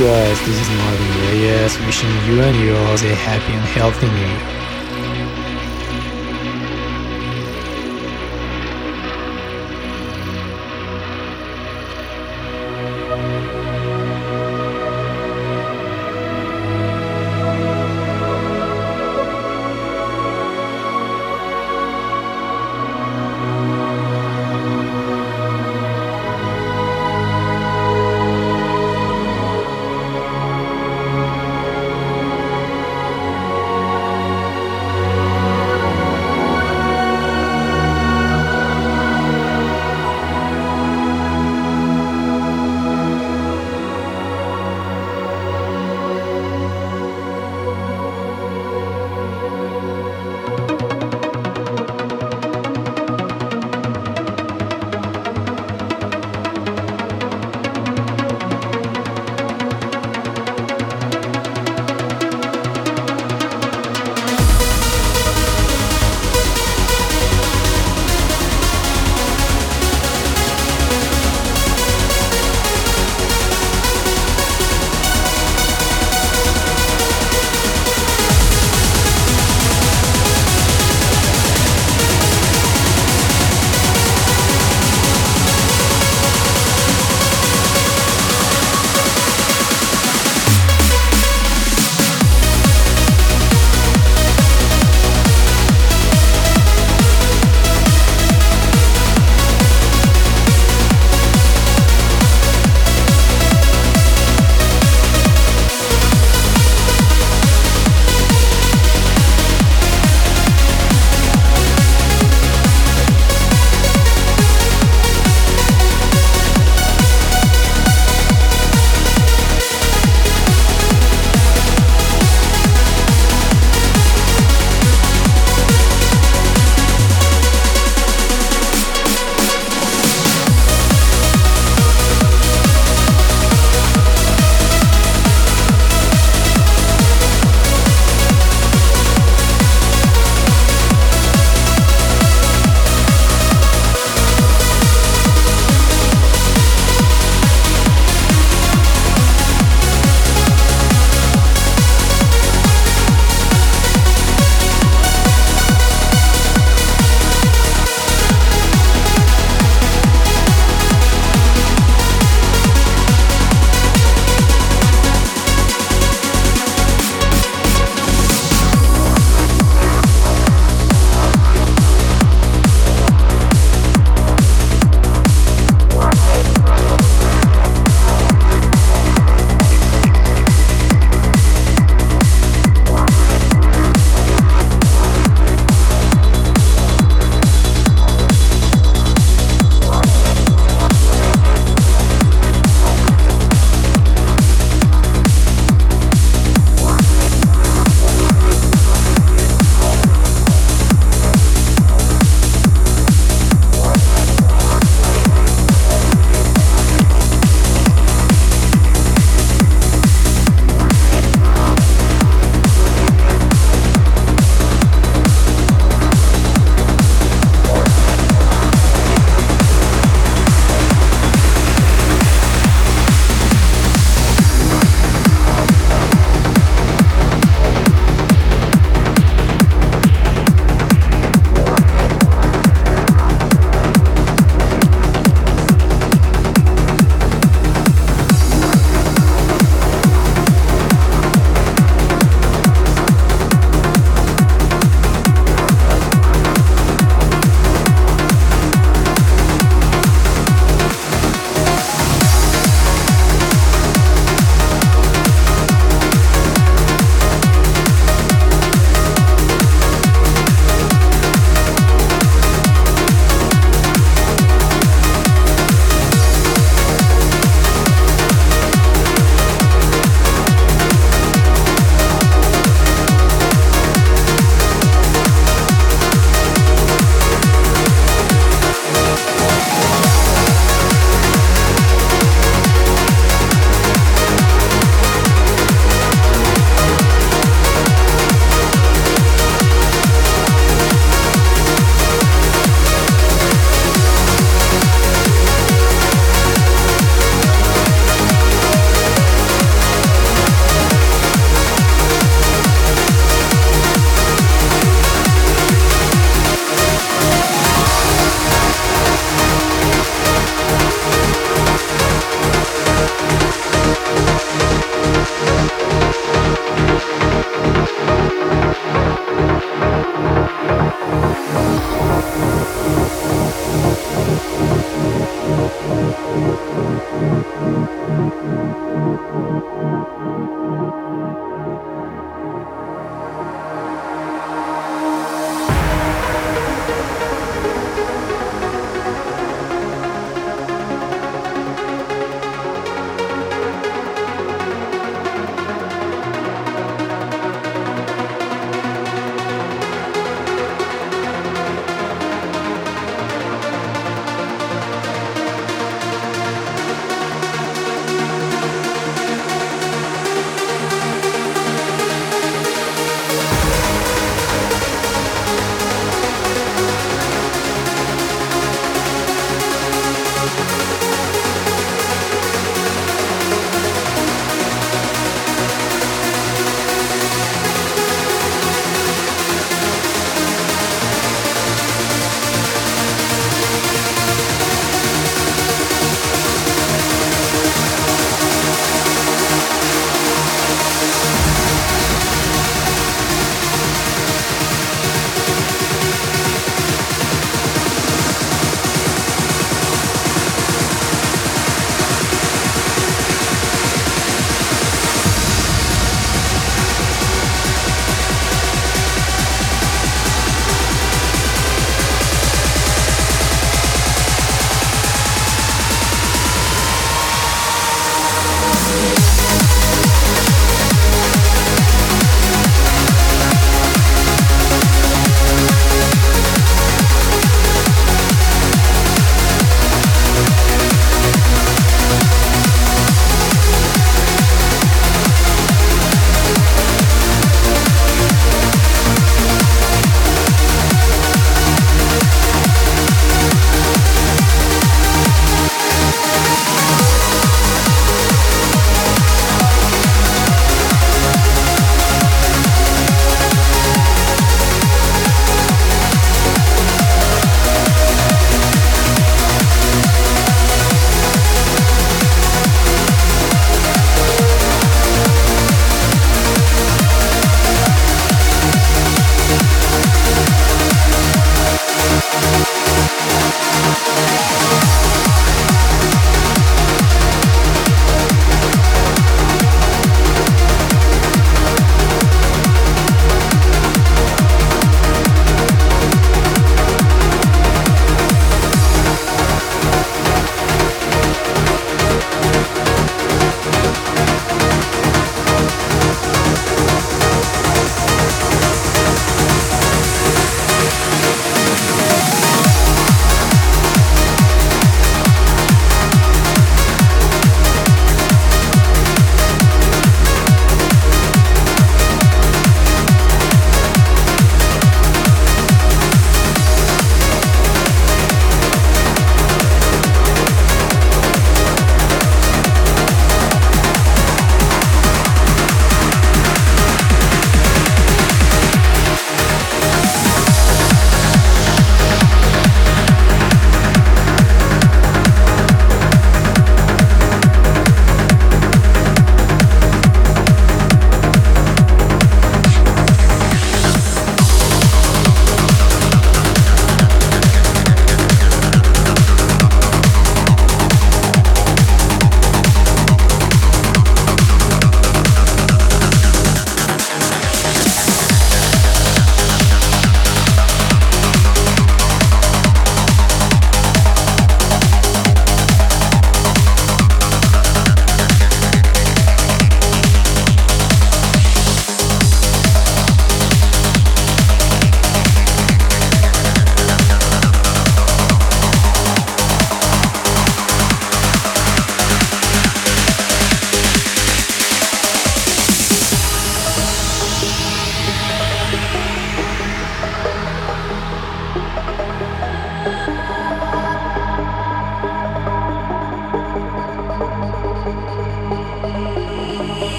Guys, this is